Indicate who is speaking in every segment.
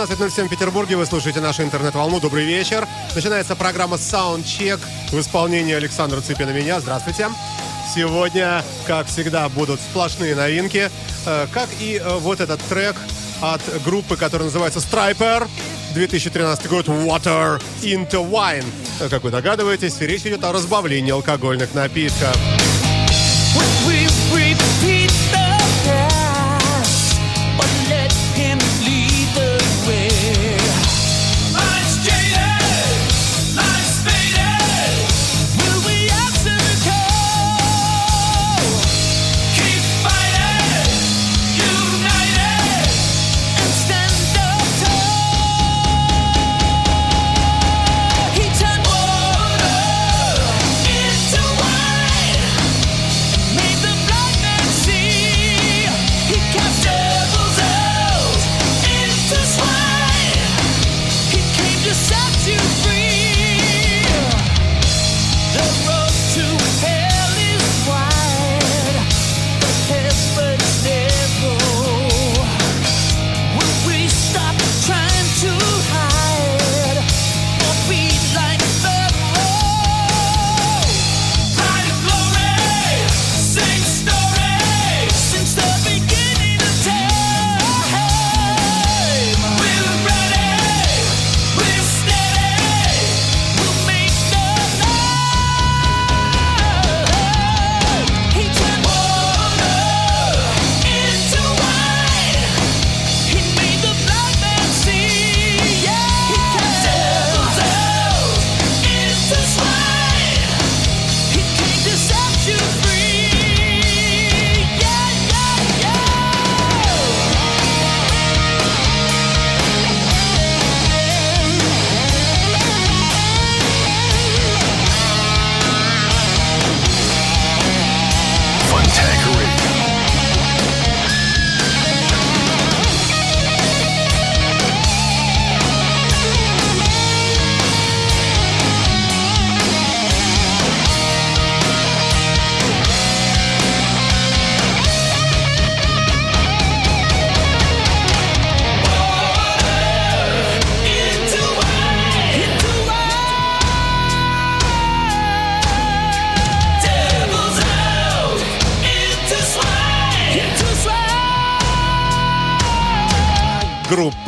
Speaker 1: В 18.07 в Петербурге вы слушаете нашу интернет-волну. Добрый вечер. Начинается программа Soundcheck в исполнении Александра Цыпина меня. Здравствуйте. Сегодня, как всегда, будут сплошные новинки, э, как и э, вот этот трек от группы, которая называется Striper. 2013 год Water into Wine. Э, Как вы догадываетесь, речь идет о разбавлении алкогольных напитков.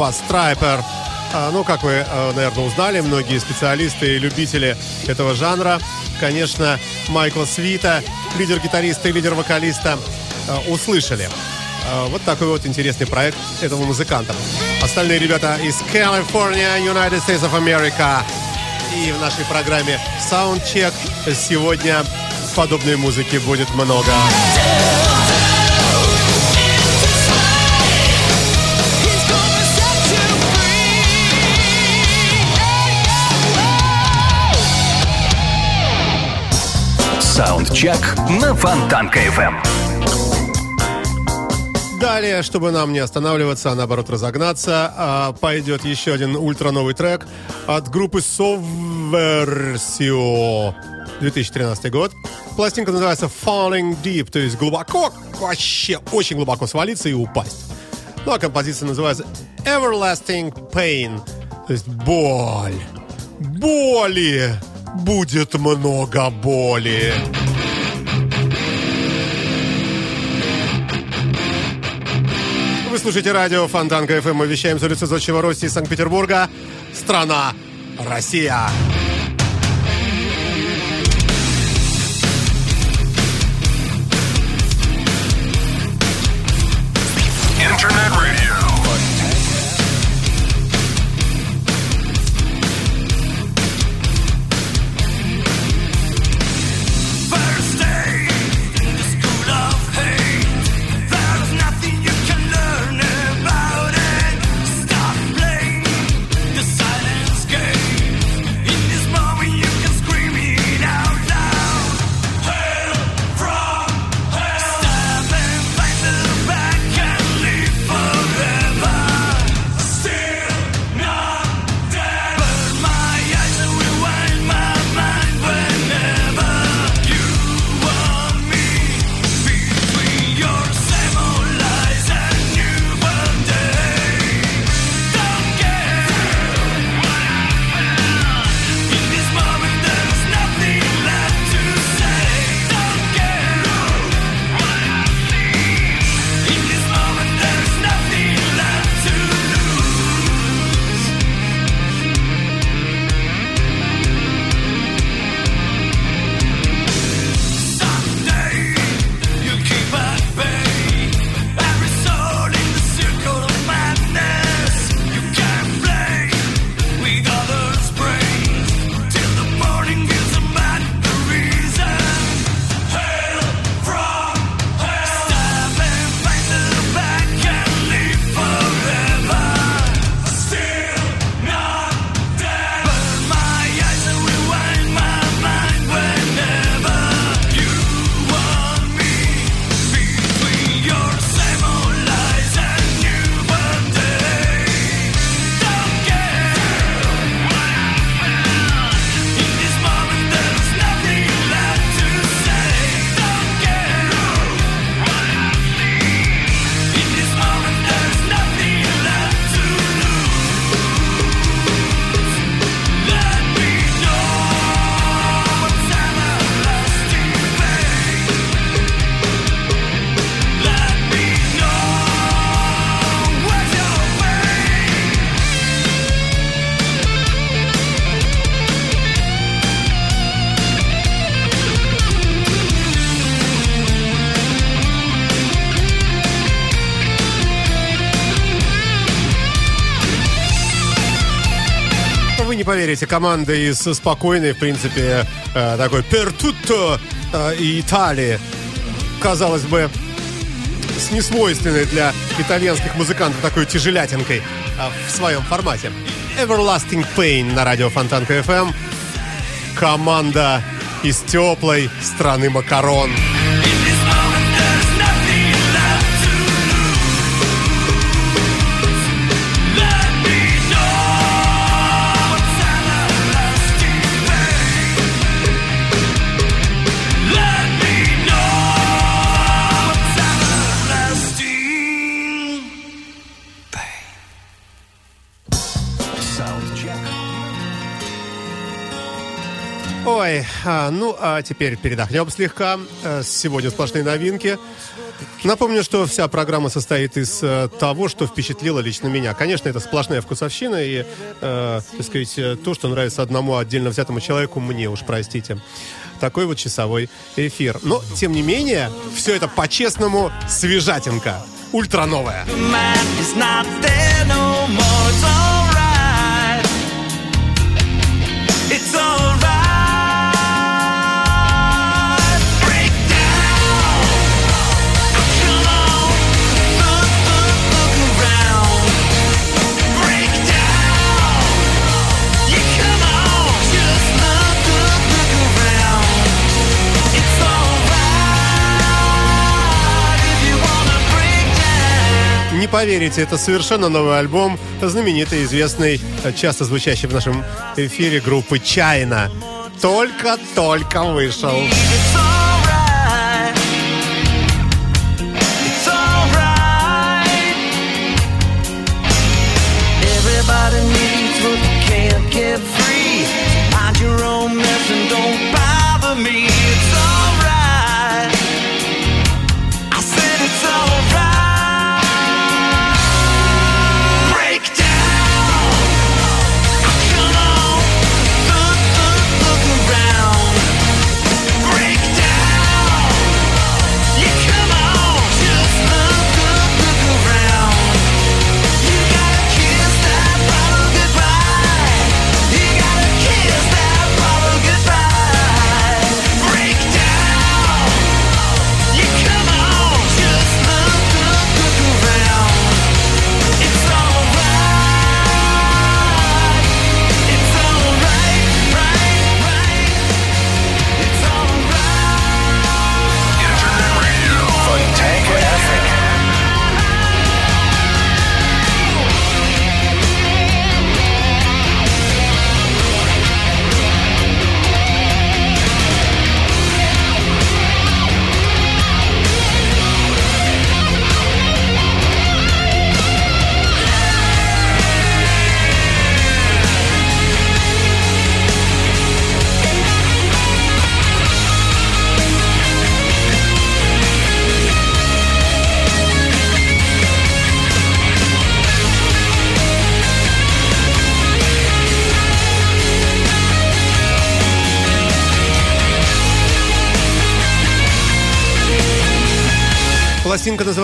Speaker 1: Группа Striper. А, Ну, как вы, э, наверное, узнали, многие специалисты и любители этого жанра, конечно, Майкла Свита, лидер-гитариста и лидер-вокалиста, э, услышали. Э, Вот такой вот интересный проект этого музыканта. Остальные ребята из California, United States of America. И в нашей программе Soundcheck сегодня подобной музыки будет много.
Speaker 2: Саундчек на Фонтанка-ФМ.
Speaker 1: Далее, чтобы нам не останавливаться, а наоборот разогнаться, а, пойдет еще один ультра новый трек от группы Subversio. 2013 год. Пластинка называется Falling Deep, то есть глубоко, вообще очень глубоко свалиться и упасть. Ну а композиция называется Everlasting Pain, то есть боль. Боли! будет много боли.
Speaker 3: Вы слушаете радио Фонтанка ФМ. Мы вещаем с улицы Зодчего России Санкт-Петербурга. Страна Россия. Россия. проверить. А команда из спокойной, в принципе, э, такой Пертутто э, и Италии. Казалось бы, с несвойственной для итальянских музыкантов такой тяжелятинкой э, в своем формате. Everlasting Pain на радио Фонтанка FM. Эм. Команда из теплой страны макарон. Макарон. А, ну, а теперь передохнем слегка. Э, сегодня сплошные новинки. Напомню, что вся программа состоит из э, того, что впечатлило лично меня. Конечно, это сплошная вкусовщина и, э, так сказать, э, то, что нравится одному отдельно взятому человеку, мне уж простите. Такой вот часовой эфир. Но, тем не менее, все это по-честному свежатинка. Ультрановая. новая. поверите, это совершенно новый альбом знаменитой, известной, часто звучащей в нашем эфире группы «Чайна». Только-только вышел.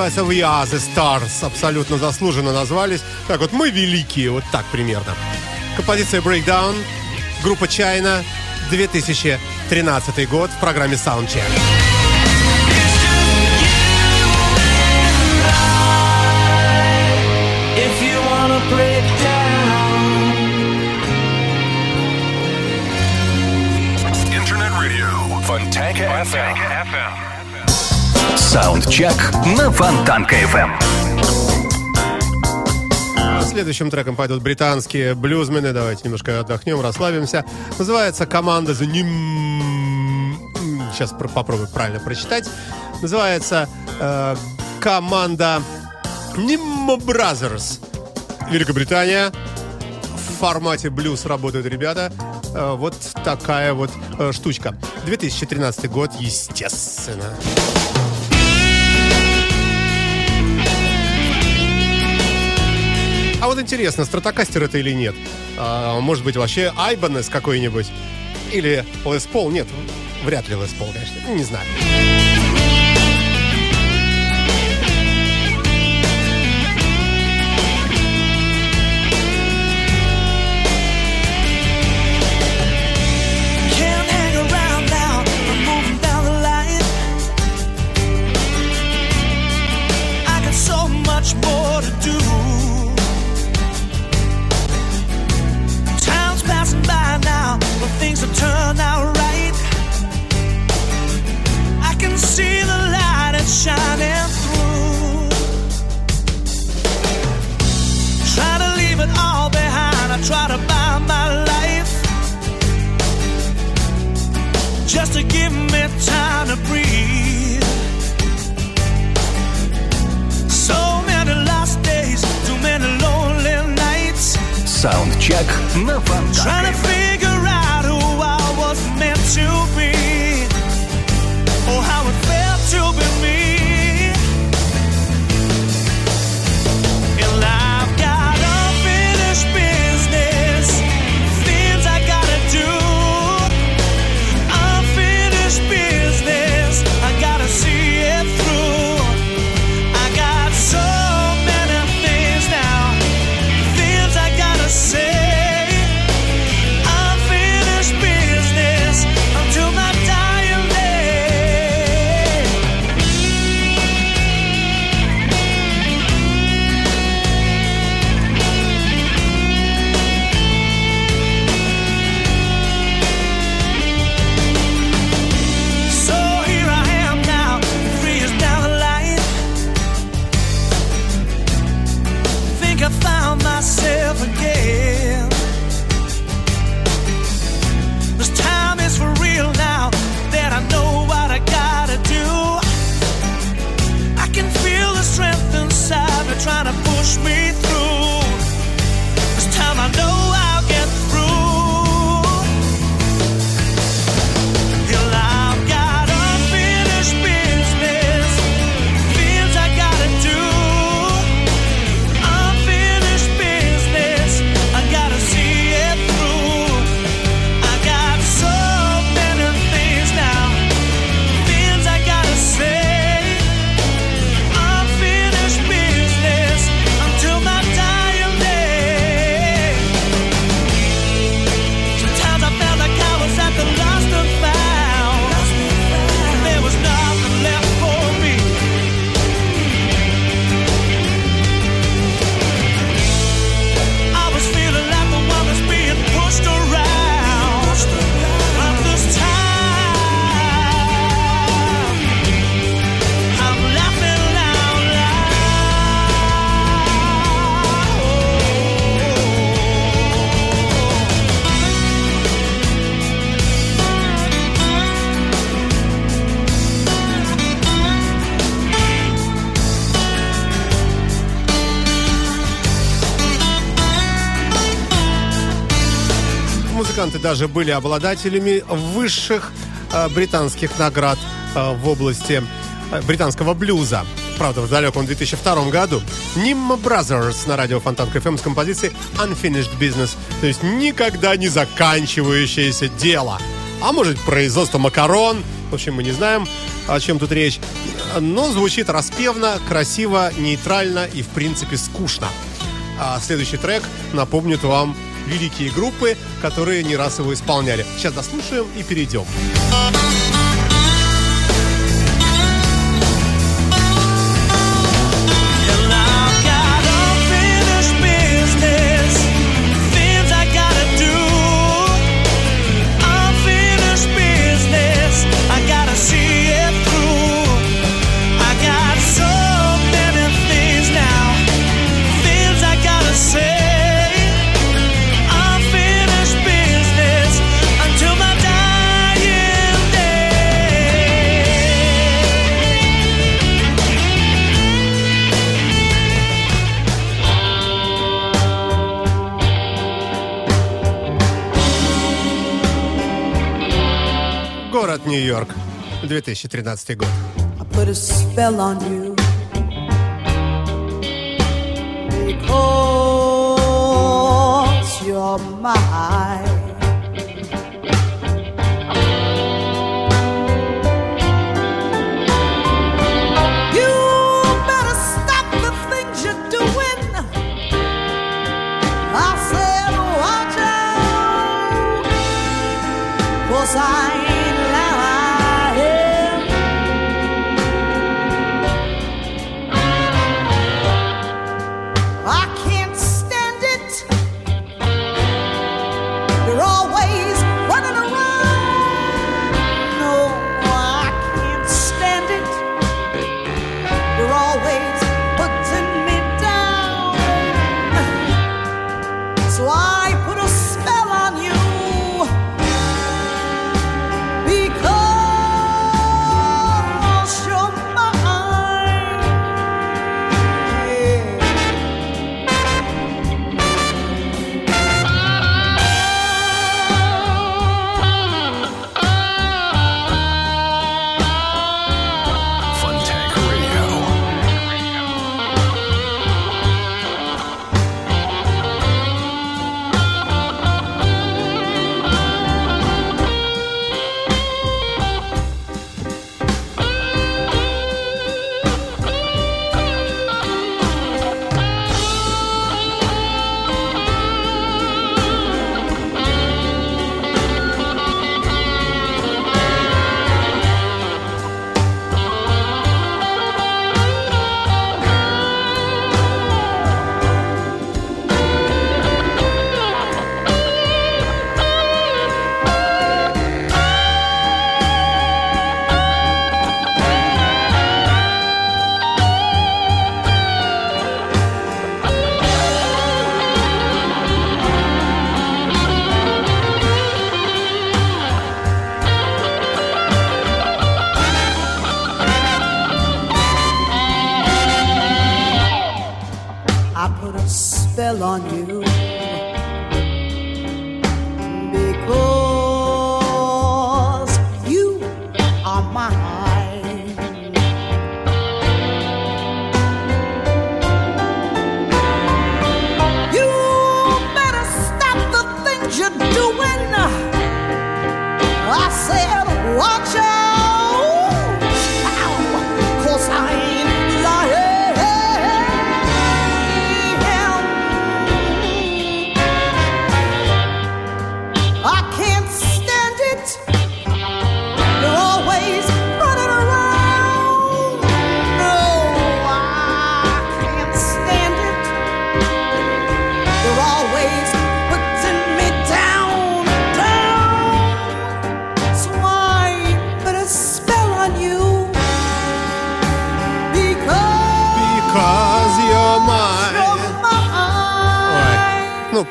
Speaker 1: Называется We Are The Stars. Абсолютно заслуженно назвались. Так вот, мы великие, вот так примерно. Композиция Breakdown, группа China, 2013 год в программе Soundcheck.
Speaker 4: Internet radio.
Speaker 2: FM.
Speaker 4: FM.
Speaker 2: Саундчек на Фонтанка FM.
Speaker 1: Следующим треком пойдут британские блюзмены. Давайте немножко отдохнем, расслабимся. Называется команда The Nim... Сейчас про- попробую правильно прочитать. Называется э, команда Nimmo Brothers. Великобритания. В формате блюз работают ребята. Э, вот такая вот э, штучка. 2013 год, естественно. А вот интересно, стратокастер это или нет? А, может быть, вообще Айбанес какой-нибудь? Или Лес Пол? Нет, вряд ли Лес Пол, конечно. Не знаю.
Speaker 5: it all behind. I try to buy my life just to give me time to breathe. So many lost days, too many lonely nights.
Speaker 2: Саундчек на
Speaker 5: Trying
Speaker 2: Фонтанка
Speaker 5: to figure out who I was meant to be. Oh, how it felt to be me.
Speaker 1: Поэты даже были обладателями высших э, британских наград э, в области э, британского блюза. Правда, в далеком 2002 году Nimma Brothers на радио Фонтан КФМ с композицией Unfinished Business, то есть никогда не заканчивающееся дело. А может, производство макарон, в общем, мы не знаем, о чем тут речь. Но звучит распевно, красиво, нейтрально и, в принципе, скучно. А следующий трек напомнит вам великие группы, которые не раз его исполняли. Сейчас дослушаем и перейдем. 2013 год.
Speaker 6: Because you're mine.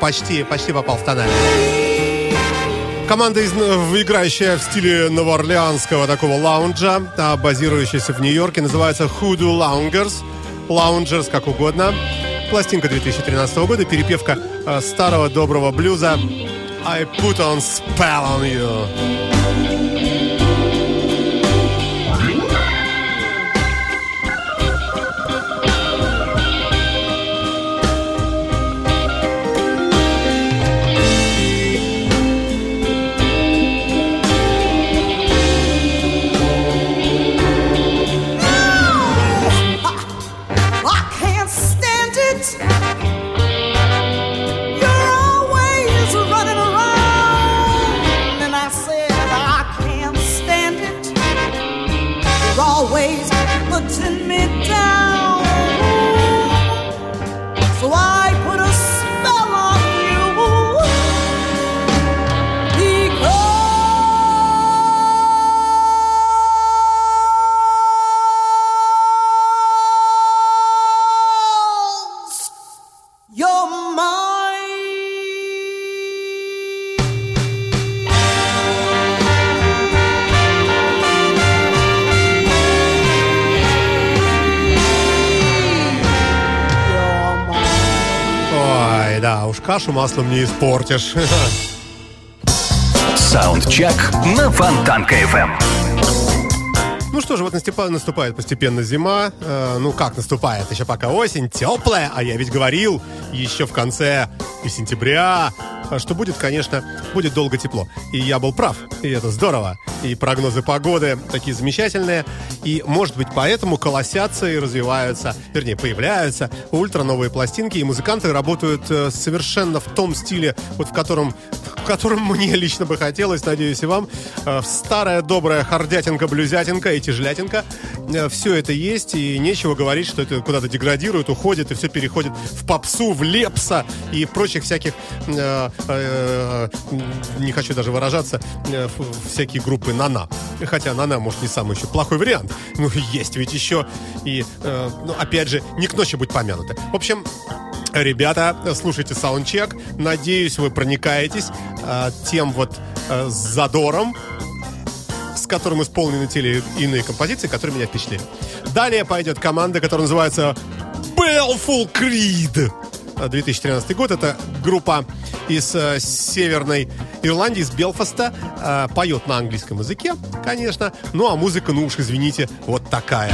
Speaker 1: почти, почти попал в тональность. Команда, э, играющая в стиле новоорлеанского такого лаунжа, а, базирующаяся в Нью-Йорке, называется Hoodoo Loungers. Loungers, как угодно. Пластинка 2013 года, перепевка э, старого доброго блюза «I put on spell on you».
Speaker 6: you're always putting me down. So I
Speaker 7: кашу маслом не испортишь.
Speaker 2: Саундчек на Фонтанка FM.
Speaker 7: Ну что же, вот наступа- наступает постепенно зима. Э, ну как наступает? Еще пока осень, теплая. А я ведь говорил еще в конце и сентября, что будет, конечно, будет долго тепло. И я был прав. И это здорово. И прогнозы погоды такие замечательные. И, может быть, поэтому колосятся и развиваются, вернее, появляются ультра новые пластинки. И музыканты работают э, совершенно в том стиле, вот в котором котором мне лично бы хотелось, надеюсь, и вам. Э, Старая добрая хардятинка, блюзятинка и тяжлятинка. Все это есть, и нечего говорить, что это куда-то деградирует, уходит, и все переходит в попсу, в лепса и прочих всяких, э, э, не хочу даже выражаться, э, всякие группы Нана. Хотя Нана, может, не самый еще плохой вариант. Ну, есть ведь еще и, э, ну, опять же, не к ночи будь помянуты. В общем, Ребята, слушайте саундчек. Надеюсь, вы проникаетесь э, тем вот э, задором, с которым исполнены те или иные композиции, которые меня впечатлили. Далее пойдет команда, которая называется Baleful Creed. Э, 2013 год. Это группа из э, Северной Ирландии, из Белфаста. Э, поет на английском языке, конечно. Ну, а музыка, ну уж извините, вот такая.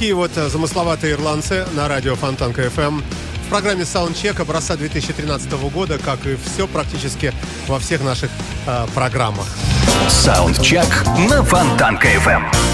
Speaker 1: Такие вот э, замысловатые ирландцы на радио Фонтанка FM. В программе Soundcheck образца 2013 года, как и все практически во всех наших э, программах.
Speaker 2: Саундчек на Фонтанка FM.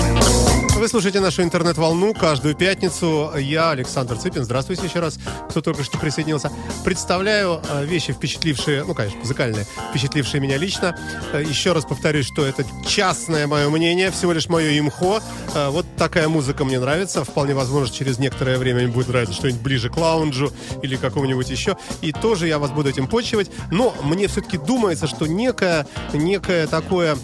Speaker 1: Вы слушаете нашу интернет-волну каждую пятницу. Я, Александр Цыпин, здравствуйте еще раз, кто только что присоединился. Представляю э, вещи, впечатлившие, ну, конечно, музыкальные, впечатлившие меня лично. Э, Еще раз повторюсь, что это частное мое мнение, всего лишь мое имхо. Э, Вот такая музыка мне нравится. Вполне возможно, через некоторое время мне будет нравиться что-нибудь ближе к лаунжу или какому-нибудь еще. И тоже я вас буду этим почивать. Но мне все-таки думается, что некое, некое такое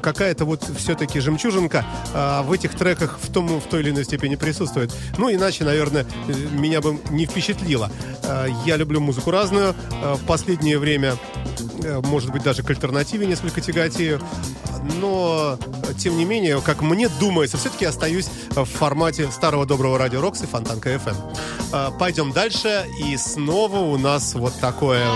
Speaker 1: какая-то вот все-таки жемчужинка в этих треках в, том, в той или иной степени присутствует. Ну, иначе, наверное, э, меня бы не впечатлило. А, Я люблю музыку разную. А, В последнее время, э, может быть, даже к альтернативе несколько тяготею. Но, э, тем не менее, как мне думается, все-таки остаюсь в формате старого доброго радио Рокс и Фонтанка FM. Пойдем дальше. И снова у нас вот такое...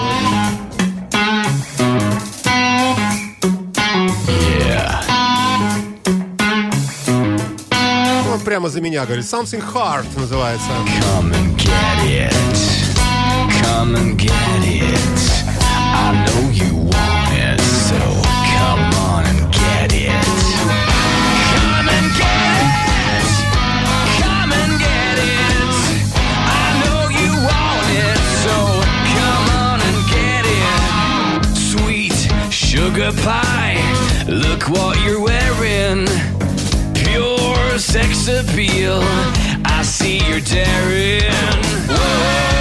Speaker 1: прямо за меня говорит. Something Hard называется.
Speaker 3: Come and get it. Come and get it. I know you want it, so come on and get it. Come and get it. Come and get it. I know you want it, so come on and get it. Sweet sugar pie. Look what you're wearing pure sex appeal. I see you're daring. Whoa.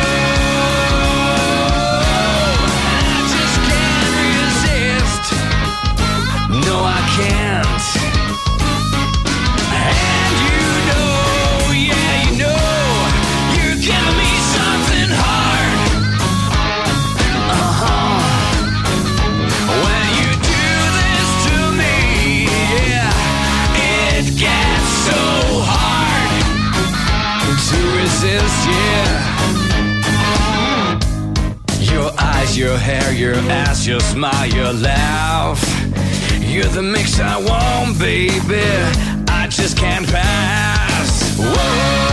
Speaker 3: Your hair, your ass, your smile, your laugh. You're the mix I want, baby. I just can't pass. Whoa.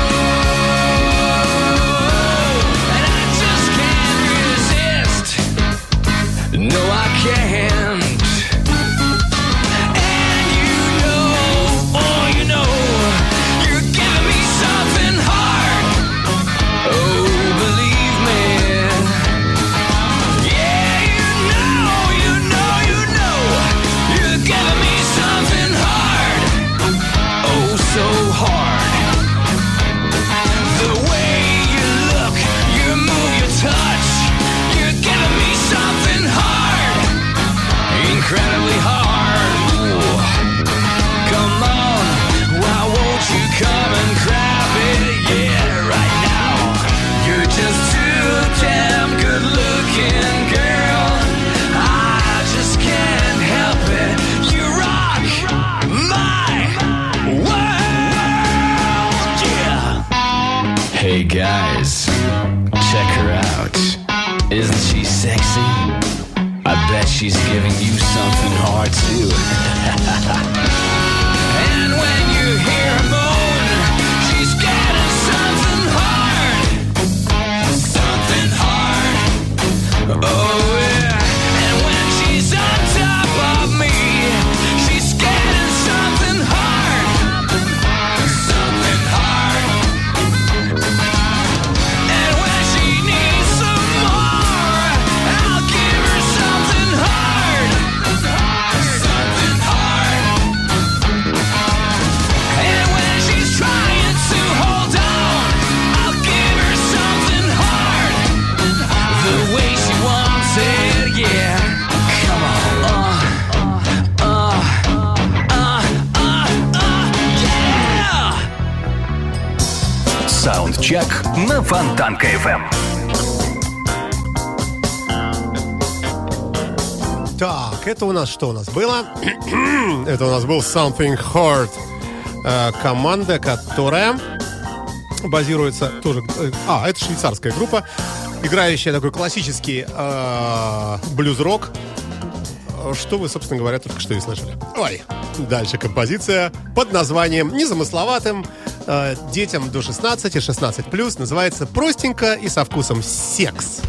Speaker 3: She's giving
Speaker 2: Фонтанка FM.
Speaker 1: Так, это у нас что у нас было? это у нас был Something Hard. Э, команда, которая базируется тоже... э, А, это швейцарская группа, играющая такой классический э, блюз-рок. Что вы, собственно говоря, только что и слышали. Ой, дальше композиция под названием незамысловатым,
Speaker 8: Э, детям до 16 и 16+, плюс называется «Простенько и со вкусом секс».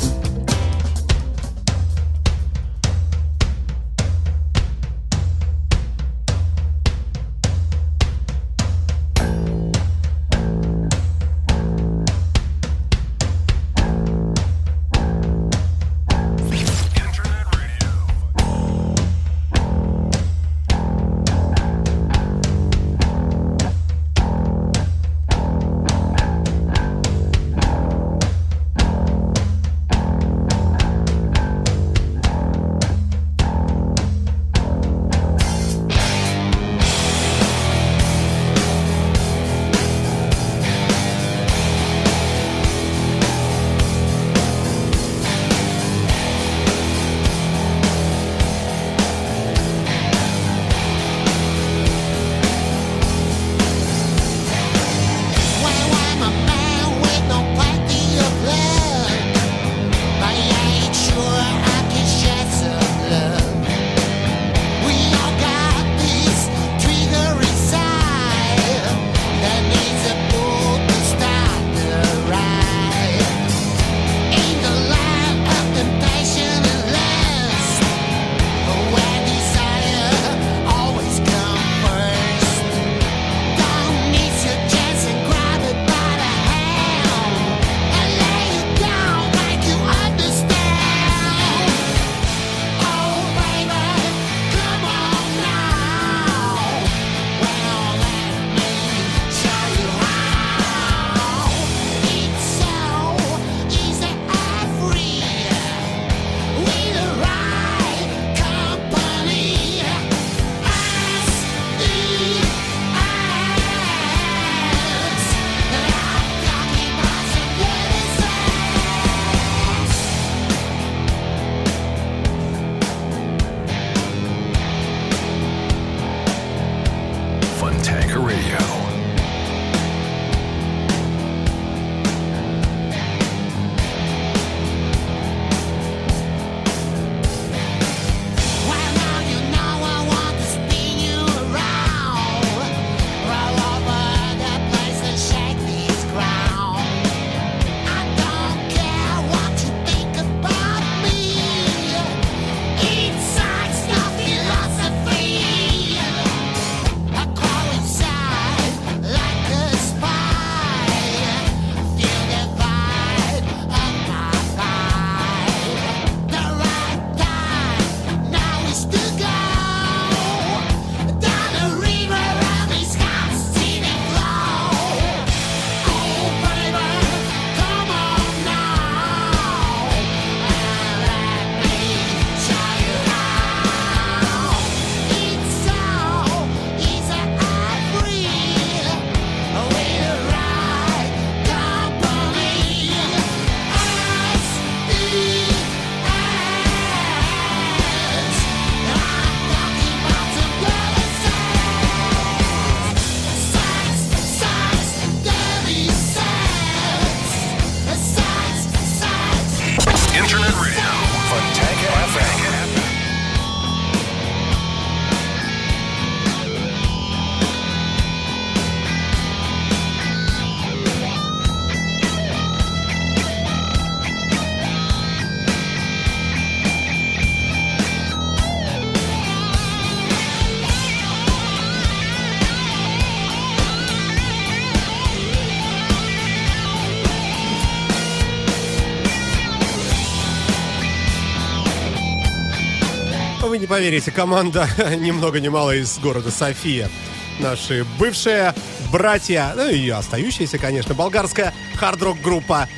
Speaker 8: поверите, команда ни много ни мало из города София. Наши бывшие братья, ну и остающиеся, конечно, болгарская хард-рок группа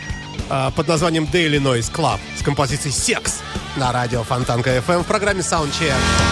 Speaker 8: э, под названием Daily Noise Club с композицией «Секс» на радио Фонтанка FM эм в программе Soundcheck.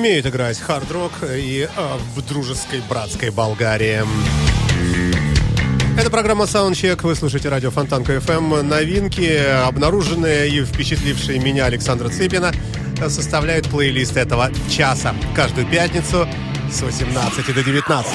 Speaker 5: Умеют играть хард-рок и э, в дружеской братской Болгарии. Это программа Soundcheck. Вы слушаете радио Фонтанка FM. Новинки, обнаруженные и впечатлившие меня Александра Цыпина, составляют плейлист этого часа. Каждую пятницу с 18 до 19.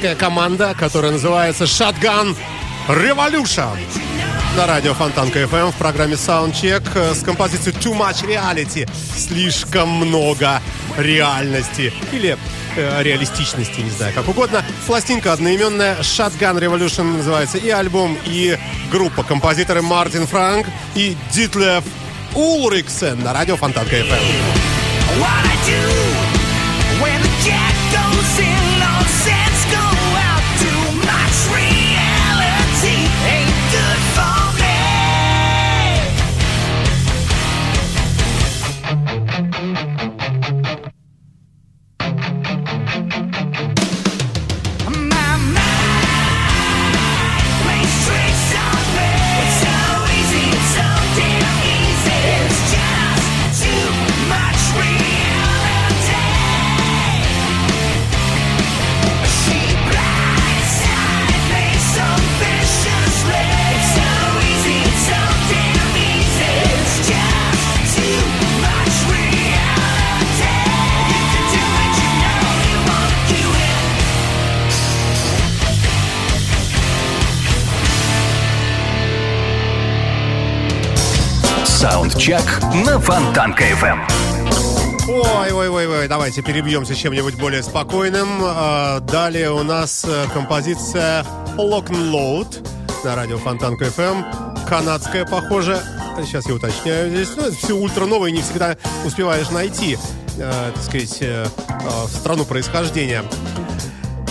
Speaker 5: Датская команда, которая называется Shotgun Revolution. На радио Фонтанка FM в программе Soundcheck с композицией Too Much Reality. Слишком много реальности. Или э, реалистичности, не знаю, как угодно. Пластинка одноименная Shotgun Revolution называется и альбом, и группа. Композиторы Мартин Франк и Дитлев Улриксен на радио Фонтанка FM.
Speaker 2: Саундчек на Фонтанка FM.
Speaker 5: Ой, ой, ой, ой, давайте перебьемся чем-нибудь более спокойным. А, Далее у нас э, композиция Lock and Load на радио Фонтанка FM. Канадская, похоже. Сейчас я уточняю здесь. Ну, все ультра новое, не всегда успеваешь найти, э, так сказать, э, э, страну происхождения.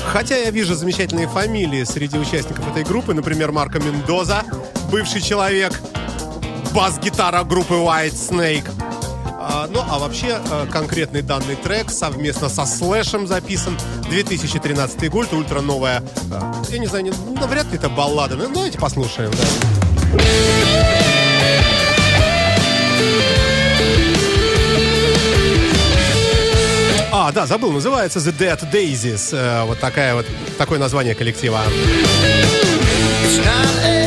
Speaker 5: Хотя я вижу замечательные фамилии среди участников этой группы, например, Марко Мендоза, бывший человек, бас-гитара группы White Snake. А, ну, а вообще, э, конкретный данный трек совместно со Слэшем записан. 2013 год, ультра новая. э, Я не знаю, ну, вряд ли это баллада. Ну, давайте послушаем, да. А, да, забыл, называется The Dead Daisies. Э, Вот такая вот, такое название коллектива.
Speaker 7: It's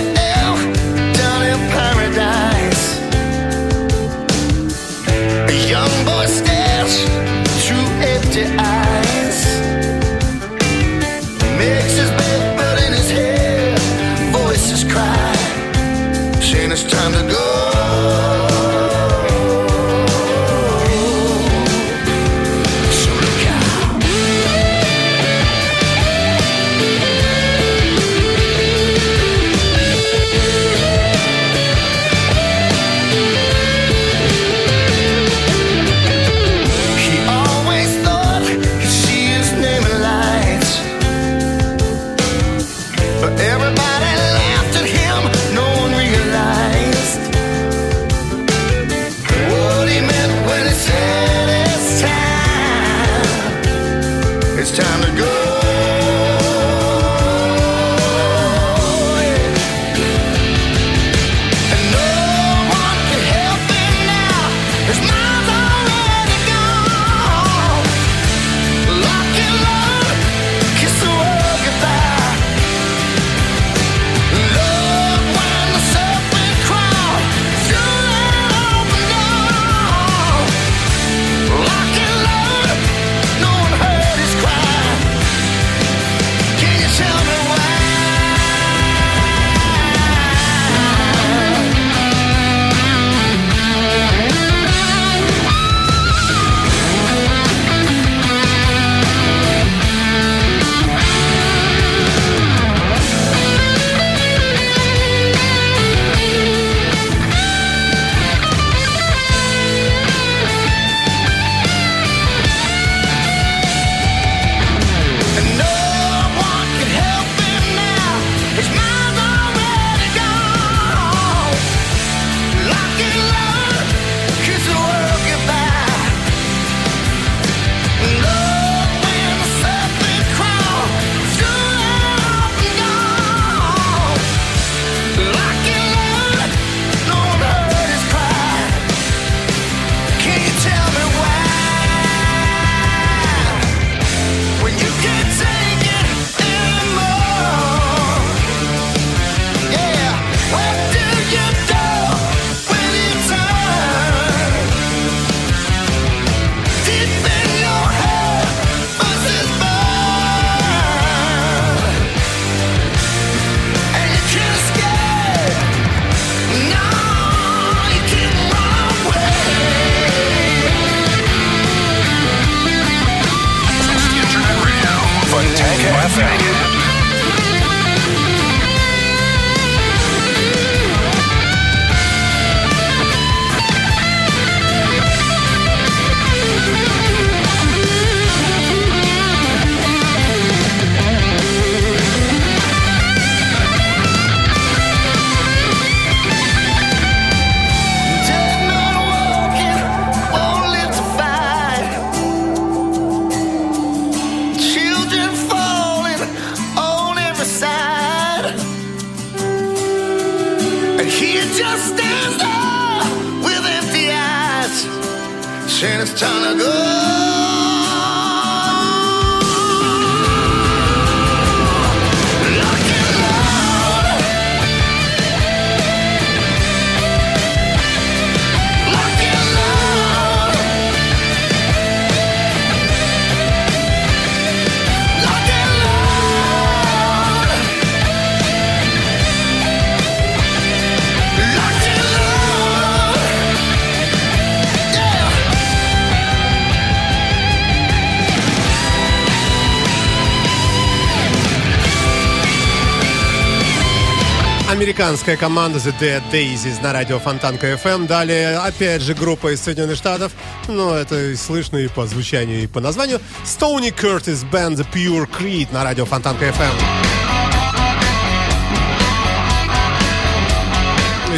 Speaker 1: Американская команда The Dead Daisies на радио Фонтанка FM. Далее, опять же, группа из Соединенных Штатов. Но это слышно и по звучанию, и по названию. Stony Curtis Band The Pure Creed на радио Фонтанка FM.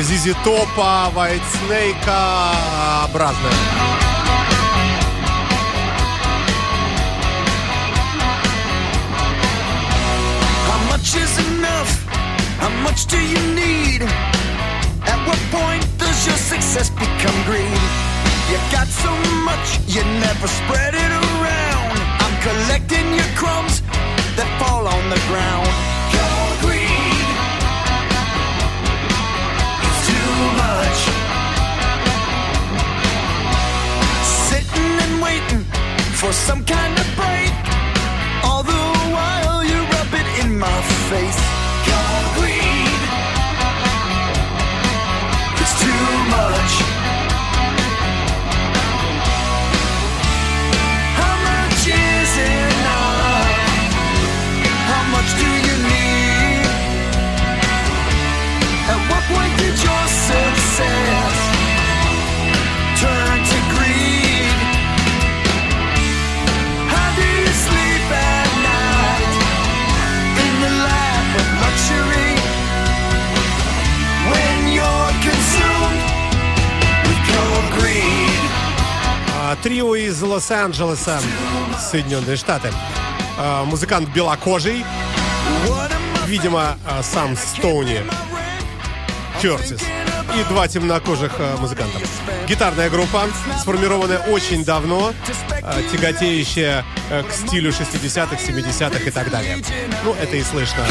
Speaker 1: Зизи Топа, White Snake образная.
Speaker 7: How much is enough? How much do you need? At what point does your success become greed? You got so much,
Speaker 1: Лос-Анджелеса, Соединенные Штаты. А, Музыкант белокожий, видимо, а, сам Стоуни Кертис и два темнокожих а, музыканта. Гитарная группа, сформированная очень давно, тяготеющая к стилю 60-х, 70-х и так далее. Ну, это и слышно.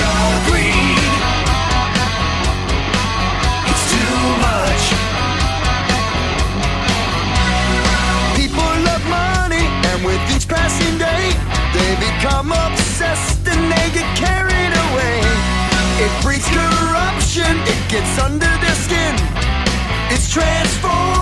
Speaker 7: They become obsessed and they get carried away. It breeds corruption, it gets under their skin. It's transforming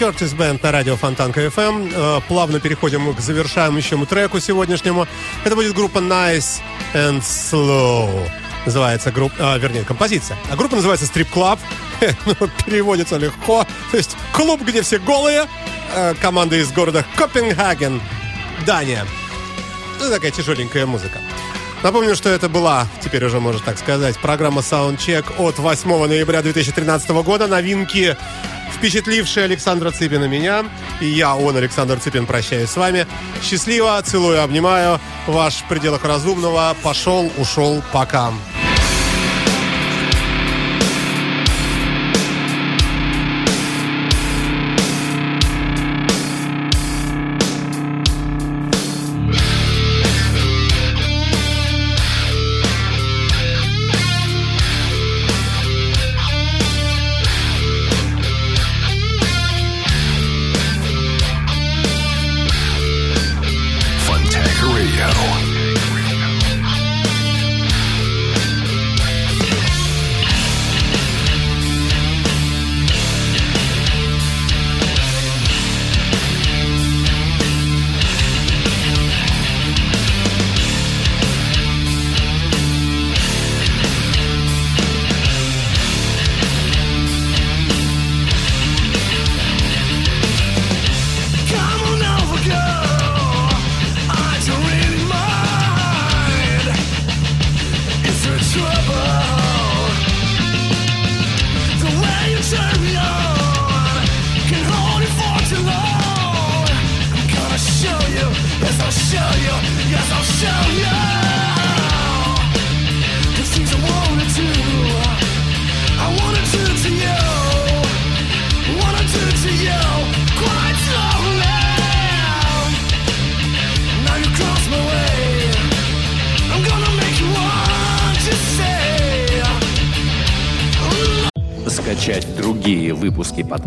Speaker 1: Кертис Бенд на радио Фонтанка FM. Э, Плавно переходим к завершающему треку сегодняшнему. Это будет группа Nice and Slow. Называется группа, а, вернее, композиция. А группа называется Strip Club. Ну, переводится легко. То есть клуб, где все голые. Э, Команда из города Копенгаген, Дания. Ну, такая тяжеленькая музыка. Напомню, что это была, теперь уже можно так сказать, программа Soundcheck от 8 ноября 2013 года. Новинки, впечатлившие Александра Цыпина меня. И я, он, Александр Цыпин, прощаюсь с вами. Счастливо, целую, обнимаю. Ваш в пределах разумного. Пошел, ушел, пока.